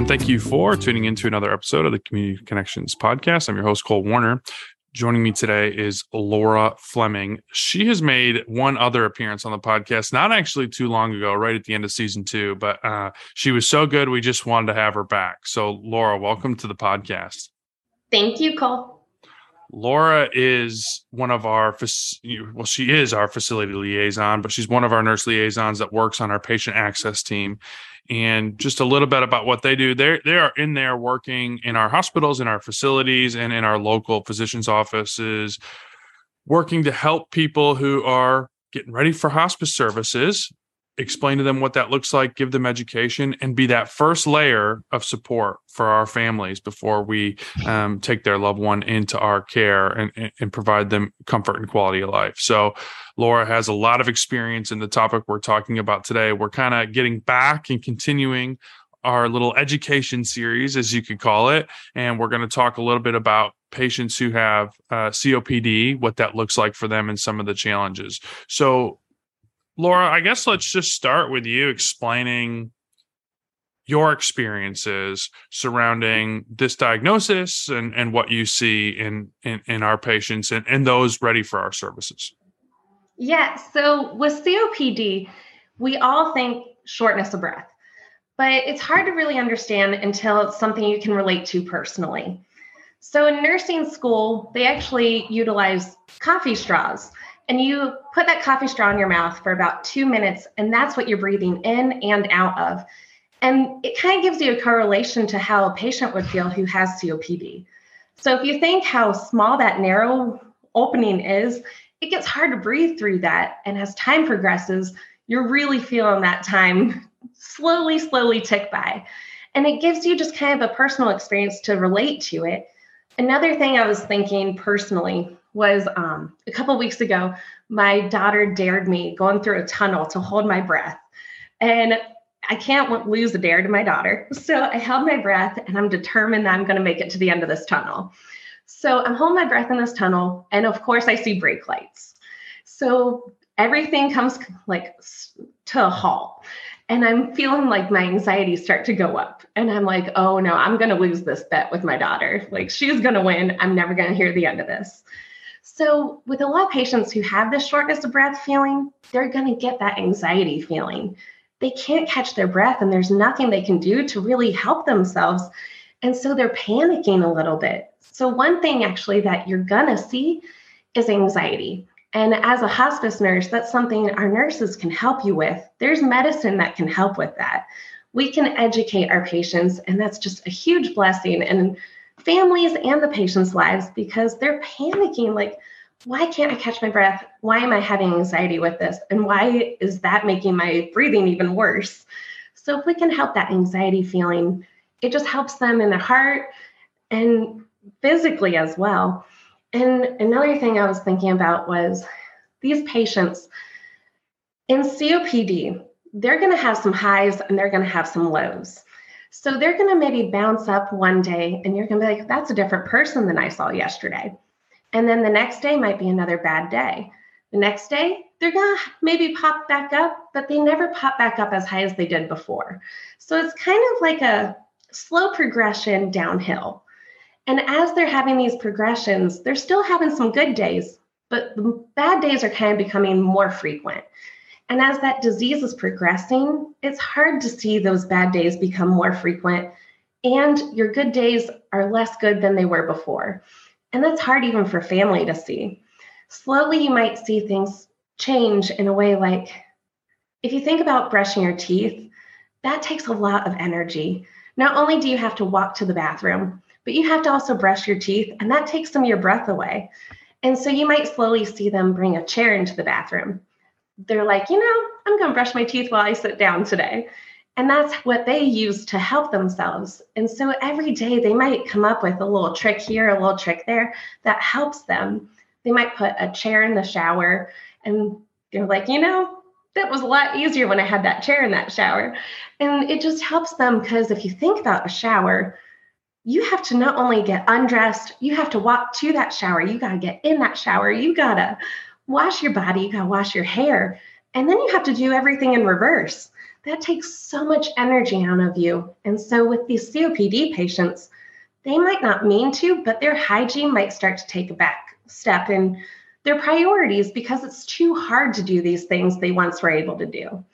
and thank you for tuning into another episode of the Community Connections podcast. I'm your host, Cole Warner. Joining me today is Laura Fleming. She has made one other appearance on the podcast, not actually too long ago, right at the end of season two, but uh, she was so good, we just wanted to have her back. So, Laura, welcome to the podcast. Thank you, Cole. Laura is one of our well, she is our facility liaison, but she's one of our nurse liaisons that works on our patient access team. And just a little bit about what they do. They they are in there working in our hospitals, in our facilities, and in our local physicians' offices, working to help people who are getting ready for hospice services explain to them what that looks like, give them education, and be that first layer of support for our families before we um, take their loved one into our care and, and provide them comfort and quality of life. So, Laura has a lot of experience in the topic we're talking about today. We're kind of getting back and continuing our little education series, as you could call it. And we're going to talk a little bit about patients who have uh, COPD, what that looks like for them, and some of the challenges. So, Laura, I guess let's just start with you explaining your experiences surrounding this diagnosis and, and what you see in, in, in our patients and, and those ready for our services. Yeah, so with COPD, we all think shortness of breath, but it's hard to really understand until it's something you can relate to personally. So in nursing school, they actually utilize coffee straws and you put that coffee straw in your mouth for about two minutes, and that's what you're breathing in and out of. And it kind of gives you a correlation to how a patient would feel who has COPD. So if you think how small that narrow opening is, it gets hard to breathe through that. And as time progresses, you're really feeling that time slowly, slowly tick by. And it gives you just kind of a personal experience to relate to it. Another thing I was thinking personally was um, a couple weeks ago, my daughter dared me going through a tunnel to hold my breath. And I can't lose a dare to my daughter. So I held my breath and I'm determined that I'm going to make it to the end of this tunnel. So I'm holding my breath in this tunnel. And of course, I see brake lights. So everything comes like to a halt. And I'm feeling like my anxiety start to go up. And I'm like, oh no, I'm going to lose this bet with my daughter. Like she's going to win. I'm never going to hear the end of this. So, with a lot of patients who have this shortness of breath feeling, they're going to get that anxiety feeling. They can't catch their breath, and there's nothing they can do to really help themselves. And so they're panicking a little bit. So, one thing actually that you're going to see is anxiety. And as a hospice nurse, that's something our nurses can help you with. There's medicine that can help with that. We can educate our patients, and that's just a huge blessing. And families and the patients' lives because they're panicking like, why can't I catch my breath? Why am I having anxiety with this? And why is that making my breathing even worse? So, if we can help that anxiety feeling, it just helps them in their heart and physically as well. And another thing I was thinking about was these patients in COPD, they're going to have some highs and they're going to have some lows. So they're going to maybe bounce up one day and you're going to be like, that's a different person than I saw yesterday. And then the next day might be another bad day. The next day, they're going to maybe pop back up, but they never pop back up as high as they did before. So it's kind of like a slow progression downhill. And as they're having these progressions, they're still having some good days, but the bad days are kind of becoming more frequent. And as that disease is progressing, it's hard to see those bad days become more frequent, and your good days are less good than they were before. And that's hard even for family to see. Slowly, you might see things change in a way like if you think about brushing your teeth, that takes a lot of energy. Not only do you have to walk to the bathroom, but you have to also brush your teeth, and that takes some of your breath away. And so you might slowly see them bring a chair into the bathroom they're like, you know, I'm going to brush my teeth while I sit down today. And that's what they use to help themselves. And so every day they might come up with a little trick here, a little trick there that helps them. They might put a chair in the shower and they're like, you know, that was a lot easier when I had that chair in that shower. And it just helps them because if you think about a shower, you have to not only get undressed, you have to walk to that shower, you got to get in that shower, you got to wash your body, you got to wash your hair, and then you have to do everything in reverse. that takes so much energy out of you. And so with these COPD patients, they might not mean to, but their hygiene might start to take a back step in their priorities because it's too hard to do these things they once were able to do.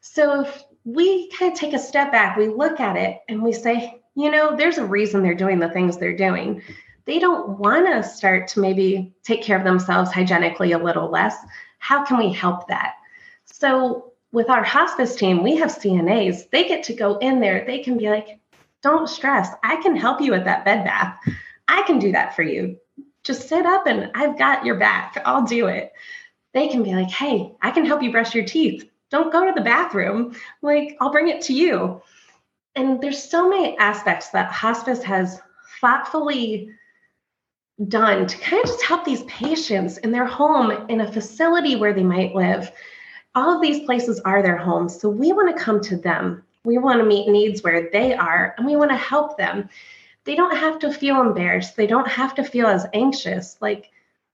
So if we kind of take a step back, we look at it and we say, you know, there's a reason they're doing the things they're doing. They don't want to start to maybe take care of themselves hygienically a little less. How can we help that? So, with our hospice team, we have CNAs. They get to go in there. They can be like, don't stress. I can help you with that bed bath. I can do that for you. Just sit up and I've got your back. I'll do it. They can be like, hey, I can help you brush your teeth. Don't go to the bathroom. Like, I'll bring it to you. And there's so many aspects that hospice has thoughtfully done to kind of just help these patients in their home, in a facility where they might live. All of these places are their homes. So we want to come to them. We want to meet needs where they are and we want to help them. They don't have to feel embarrassed. They don't have to feel as anxious. Like,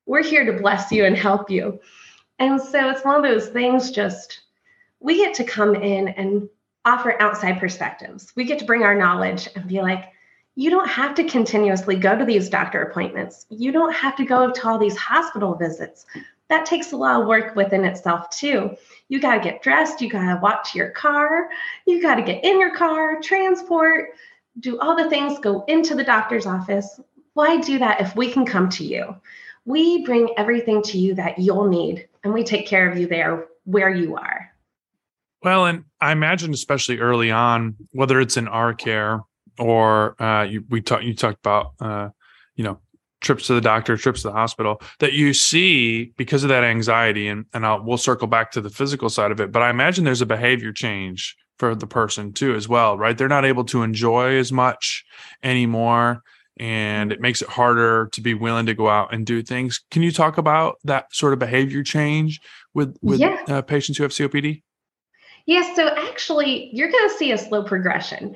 we're here to bless you and help you. And so it's one of those things just we get to come in and offer outside perspectives. We get to bring our knowledge and be like, you don't have to continuously go to these doctor appointments. You don't have to go to all these hospital visits. That takes a lot of work within itself, too. You got to get dressed, you got to walk to your car, you got to get in your car, transport, do all the things, go into the doctor's office. Why do that if we can come to you? We bring everything to you that you'll need, and we take care of you there where you are. Well, and I imagine, especially early on, whether it's in our care or uh, you, we talked, you talked about, uh, you know, trips to the doctor, trips to the hospital, that you see because of that anxiety, and and I'll, we'll circle back to the physical side of it. But I imagine there's a behavior change for the person too, as well, right? They're not able to enjoy as much anymore and it makes it harder to be willing to go out and do things. Can you talk about that sort of behavior change with with yeah. uh, patients who have COPD? Yes, so actually, you're going to see a slow progression.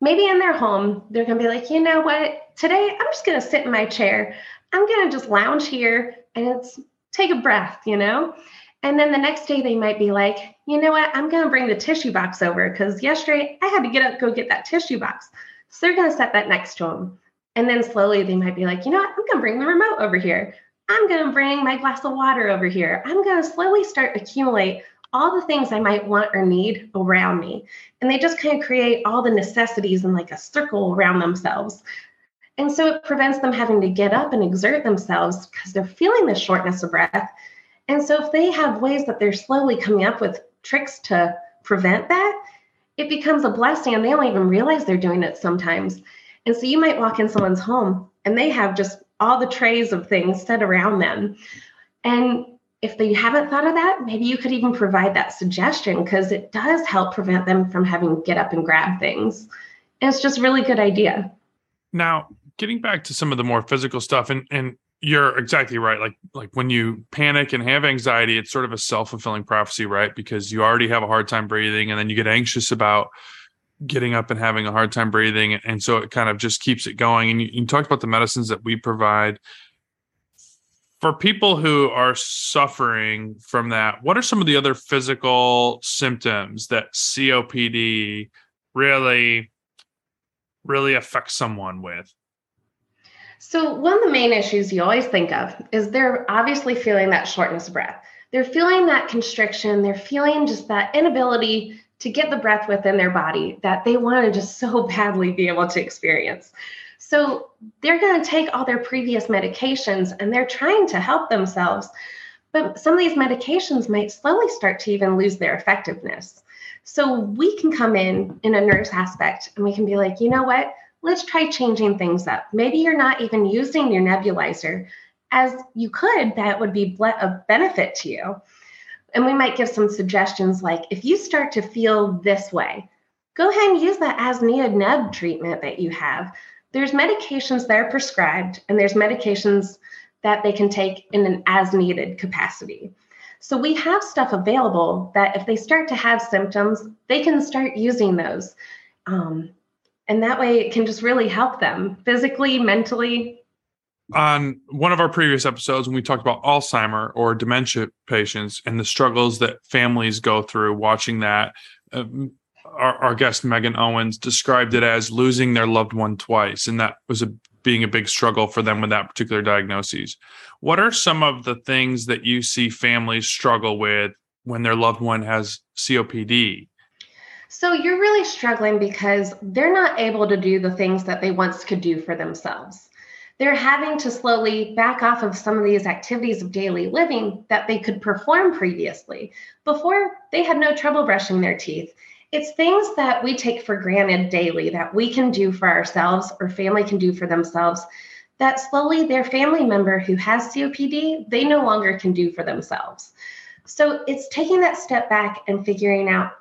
Maybe in their home, they're going to be like, you know what? Today, I'm just going to sit in my chair. I'm going to just lounge here and it's take a breath, you know? And then the next day, they might be like, you know what? I'm going to bring the tissue box over because yesterday I had to get up, go get that tissue box. So they're going to set that next to them. And then slowly they might be like, you know what? I'm going to bring the remote over here. I'm going to bring my glass of water over here. I'm going to slowly start accumulate all the things I might want or need around me. And they just kind of create all the necessities in like a circle around themselves. And so it prevents them having to get up and exert themselves because they're feeling the shortness of breath. And so if they have ways that they're slowly coming up with tricks to prevent that, it becomes a blessing and they don't even realize they're doing it sometimes. And so you might walk in someone's home and they have just all the trays of things set around them. And if they haven't thought of that, maybe you could even provide that suggestion because it does help prevent them from having get up and grab things. And it's just really good idea. Now, getting back to some of the more physical stuff, and and you're exactly right. Like like when you panic and have anxiety, it's sort of a self fulfilling prophecy, right? Because you already have a hard time breathing, and then you get anxious about getting up and having a hard time breathing, and so it kind of just keeps it going. And you, you talked about the medicines that we provide for people who are suffering from that, what are some of the other physical symptoms that COPD really, really affects someone with? So, one of the main issues you always think of is they're obviously feeling that shortness of breath. They're feeling that constriction. They're feeling just that inability to get the breath within their body that they want to just so badly be able to experience. So they're going to take all their previous medications and they're trying to help themselves. But some of these medications might slowly start to even lose their effectiveness. So we can come in in a nurse aspect and we can be like, you know what? Let's try changing things up. Maybe you're not even using your nebulizer as you could, that would be a benefit to you. And we might give some suggestions like if you start to feel this way, go ahead and use that as needed neb treatment that you have there's medications that are prescribed and there's medications that they can take in an as needed capacity. So we have stuff available that if they start to have symptoms, they can start using those. Um, and that way it can just really help them physically, mentally. On one of our previous episodes, when we talked about Alzheimer or dementia patients and the struggles that families go through watching that um, our, our guest Megan Owens described it as losing their loved one twice, and that was a being a big struggle for them with that particular diagnosis. What are some of the things that you see families struggle with when their loved one has COPD? So you're really struggling because they're not able to do the things that they once could do for themselves. They're having to slowly back off of some of these activities of daily living that they could perform previously. Before, they had no trouble brushing their teeth. It's things that we take for granted daily that we can do for ourselves or family can do for themselves that slowly their family member who has COPD, they no longer can do for themselves. So it's taking that step back and figuring out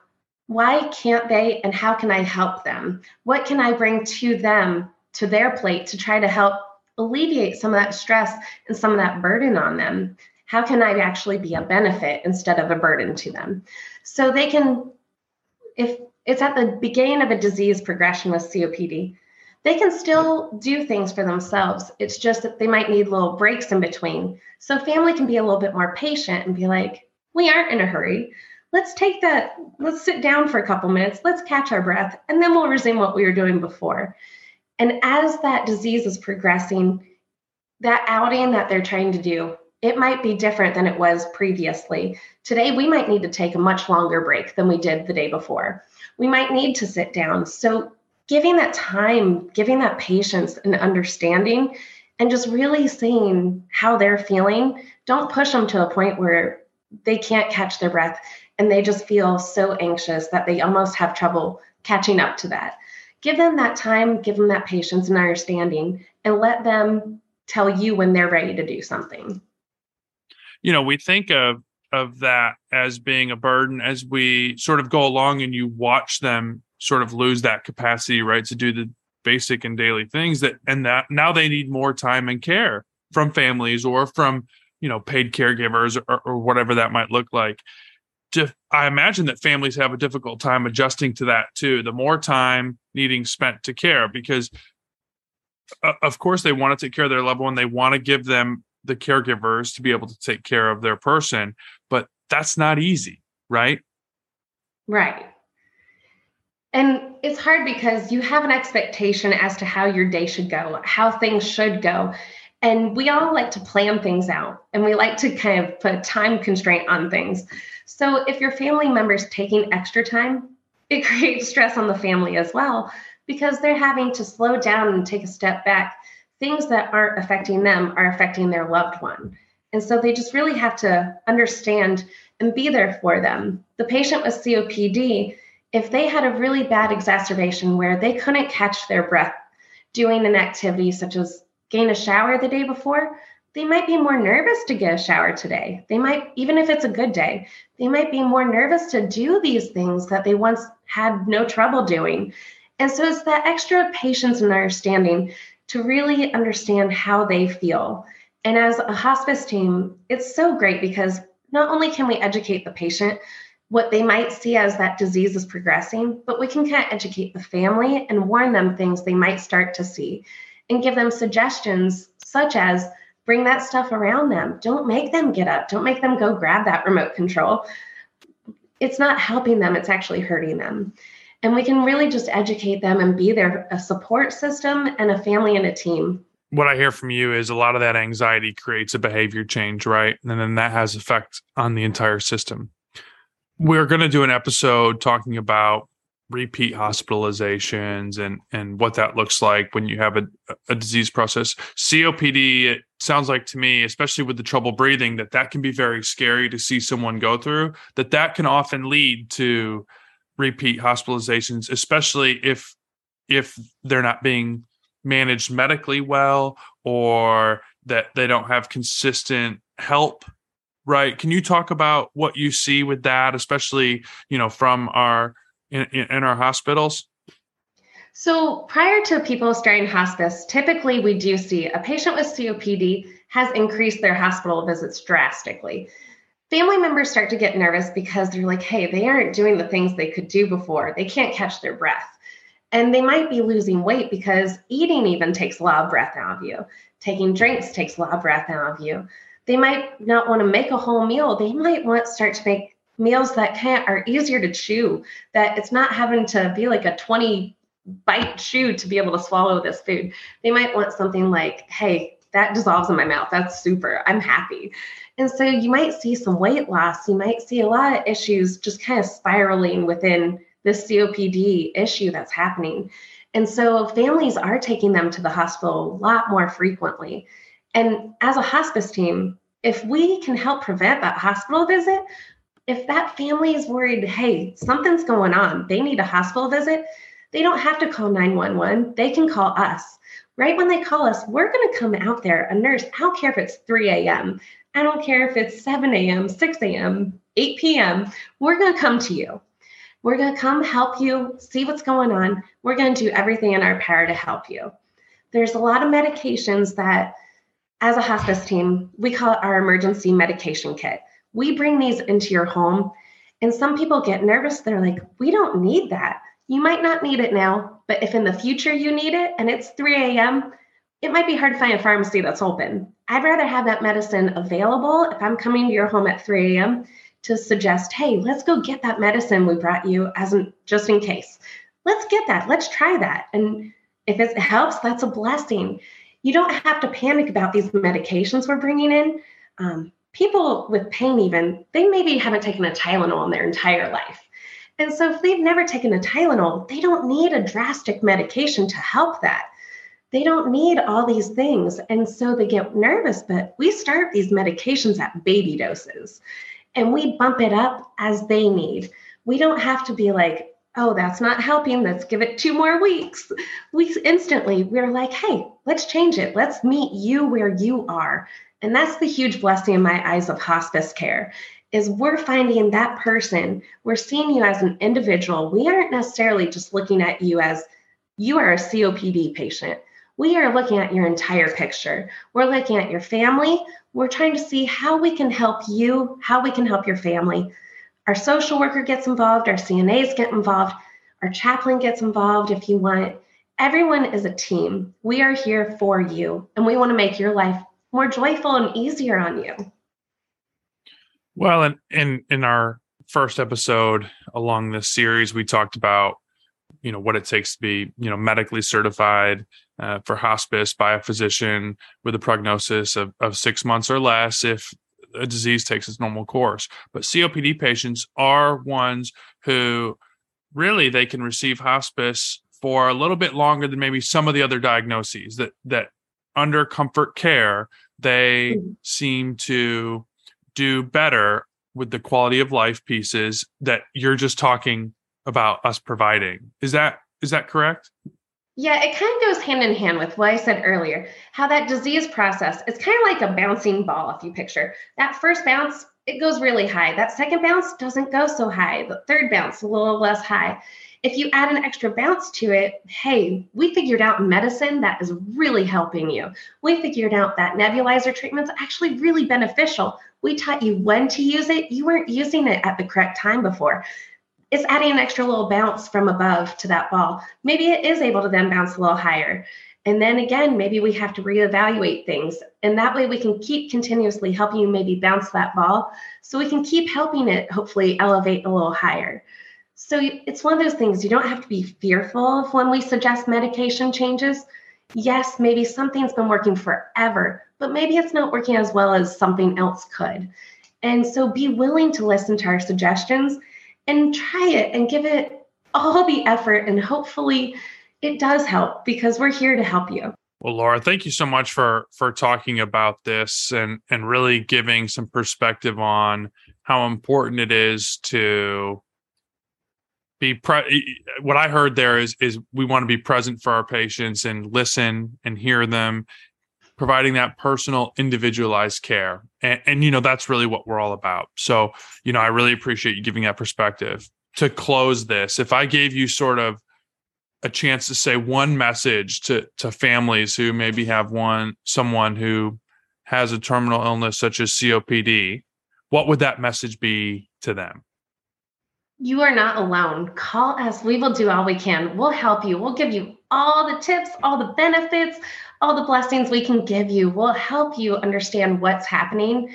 why can't they and how can I help them? What can I bring to them, to their plate to try to help alleviate some of that stress and some of that burden on them? How can I actually be a benefit instead of a burden to them? So they can, if it's at the beginning of a disease progression with COPD, they can still do things for themselves. It's just that they might need little breaks in between. So family can be a little bit more patient and be like, we aren't in a hurry let's take that, let's sit down for a couple minutes, let's catch our breath, and then we'll resume what we were doing before. And as that disease is progressing, that outing that they're trying to do, it might be different than it was previously. Today, we might need to take a much longer break than we did the day before. We might need to sit down. So, giving that time, giving that patience and understanding, and just really seeing how they're feeling, don't push them to a point where they can't catch their breath and they just feel so anxious that they almost have trouble catching up to that. Give them that time, give them that patience and understanding, and let them tell you when they're ready to do something. You know, we think of of that as being a burden as we sort of go along and you watch them sort of lose that capacity, right, to do the basic and daily things that and that now they need more time and care from families or from you know paid caregivers or, or whatever that might look like I imagine that families have a difficult time adjusting to that too. The more time needing spent to care, because uh, of course they want to take care of their loved one. They want to give them the caregivers to be able to take care of their person, but that's not easy, right? Right. And it's hard because you have an expectation as to how your day should go, how things should go. And we all like to plan things out and we like to kind of put time constraint on things. So if your family member's taking extra time, it creates stress on the family as well because they're having to slow down and take a step back. Things that aren't affecting them are affecting their loved one. And so they just really have to understand and be there for them. The patient with COPD, if they had a really bad exacerbation where they couldn't catch their breath doing an activity such as gain a shower the day before, they might be more nervous to get a shower today. They might, even if it's a good day, they might be more nervous to do these things that they once had no trouble doing. And so it's that extra patience and understanding to really understand how they feel. And as a hospice team, it's so great because not only can we educate the patient, what they might see as that disease is progressing, but we can kind of educate the family and warn them things they might start to see and give them suggestions such as bring that stuff around them. Don't make them get up. Don't make them go grab that remote control. It's not helping them, it's actually hurting them. And we can really just educate them and be their a support system and a family and a team. What I hear from you is a lot of that anxiety creates a behavior change, right? And then that has effect on the entire system. We're going to do an episode talking about repeat hospitalizations and and what that looks like when you have a, a disease process copd it sounds like to me especially with the trouble breathing that that can be very scary to see someone go through that that can often lead to repeat hospitalizations especially if if they're not being managed medically well or that they don't have consistent help right can you talk about what you see with that especially you know from our in, in our hospitals? So, prior to people starting hospice, typically we do see a patient with COPD has increased their hospital visits drastically. Family members start to get nervous because they're like, hey, they aren't doing the things they could do before. They can't catch their breath. And they might be losing weight because eating even takes a lot of breath out of you. Taking drinks takes a lot of breath out of you. They might not want to make a whole meal. They might want to start to make meals that can are easier to chew, that it's not having to be like a 20 bite chew to be able to swallow this food. They might want something like, hey, that dissolves in my mouth. That's super. I'm happy. And so you might see some weight loss. You might see a lot of issues just kind of spiraling within this COPD issue that's happening. And so families are taking them to the hospital a lot more frequently. And as a hospice team, if we can help prevent that hospital visit, if that family is worried, hey, something's going on, they need a hospital visit, they don't have to call 911. They can call us. Right when they call us, we're going to come out there, a nurse. I don't care if it's 3 a.m., I don't care if it's 7 a.m., 6 a.m., 8 p.m. We're going to come to you. We're going to come help you, see what's going on. We're going to do everything in our power to help you. There's a lot of medications that, as a hospice team, we call it our emergency medication kit. We bring these into your home, and some people get nervous. They're like, we don't need that. You might not need it now, but if in the future you need it and it's 3 a.m., it might be hard to find a pharmacy that's open. I'd rather have that medicine available if I'm coming to your home at 3 a.m. to suggest, hey, let's go get that medicine we brought you as in, just in case. Let's get that. Let's try that. And if it helps, that's a blessing. You don't have to panic about these medications we're bringing in. Um, people with pain, even, they maybe haven't taken a Tylenol in their entire life. And so if they've never taken a Tylenol, they don't need a drastic medication to help that they don't need all these things. And so they get nervous, but we start these medications at baby doses and we bump it up as they need. We don't have to be like, oh, that's not helping. Let's give it two more weeks. We instantly, we're like, hey, let's change it. Let's meet you where you are. And that's the huge blessing in my eyes of hospice care is we're finding that person, we're seeing you as an individual. We aren't necessarily just looking at you as you are a COPD patient we are looking at your entire picture. We're looking at your family. We're trying to see how we can help you, how we can help your family. Our social worker gets involved, our CNAs get involved, our chaplain gets involved if you want. Everyone is a team. We are here for you, and we want to make your life more joyful and easier on you. Well, in in, in our first episode along this series, we talked about you know what it takes to be you know medically certified uh, for hospice by a physician with a prognosis of, of six months or less if a disease takes its normal course. But COPD patients are ones who really they can receive hospice for a little bit longer than maybe some of the other diagnoses that that under comfort care they mm-hmm. seem to do better with the quality of life pieces that you're just talking about us providing. Is that is that correct? Yeah, it kind of goes hand in hand with what I said earlier, how that disease process is kind of like a bouncing ball, if you picture. That first bounce, it goes really high. That second bounce doesn't go so high. The third bounce, a little less high. If you add an extra bounce to it, hey, we figured out medicine that is really helping you. We figured out that nebulizer treatment's actually really beneficial. We taught you when to use it. You weren't using it at the correct time before it's adding an extra little bounce from above to that ball. Maybe it is able to then bounce a little higher. And then again, maybe we have to reevaluate things. And that way we can keep continuously helping you maybe bounce that ball so we can keep helping it hopefully elevate a little higher. So it's one of those things you don't have to be fearful of when we suggest medication changes. Yes, maybe something's been working forever, but maybe it's not working as well as something else could. And so be willing to listen to our suggestions and try it and give it all the effort and hopefully it does help because we're here to help you. Well, Laura, thank you so much for for talking about this and and really giving some perspective on how important it is to be pre- what I heard there is is we want to be present for our patients and listen and hear them providing that personal individualized care. And, and you know that's really what we're all about. So you know i really appreciate you giving that perspective. To close this if i gave you sort of a chance to say one message to to families who maybe have one someone who has a terminal illness such as COPD what would that message be to them you are not alone. Call us. We will do all we can. We'll help you. We'll give you all the tips, all the benefits, all the blessings we can give you. We'll help you understand what's happening.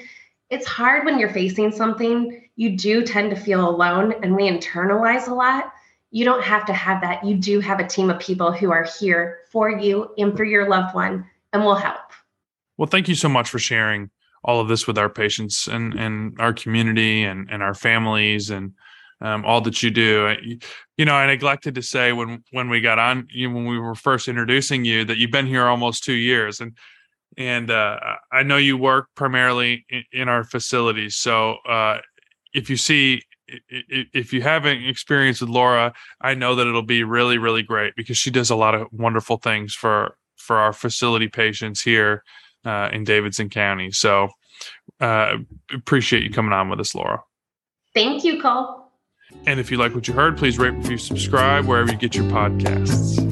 it's hard when you're facing something. You do tend to feel alone, and we internalize a lot. You don't have to have that. You do have a team of people who are here for you and for your loved one and we'll help. Well, thank you so much for sharing all of this with our patients and, and our community and, and our families and um, all that you do. You know, I neglected to say when when we got on, you when we were first introducing you, that you've been here almost two years, and and uh, I know you work primarily in, in our facilities. So uh, if you see if you haven't experienced with Laura, I know that it'll be really, really great because she does a lot of wonderful things for for our facility patients here uh, in Davidson County. So uh, appreciate you coming on with us, Laura. Thank you, Cole. And if you like what you heard, please rate, review, subscribe wherever you get your podcasts.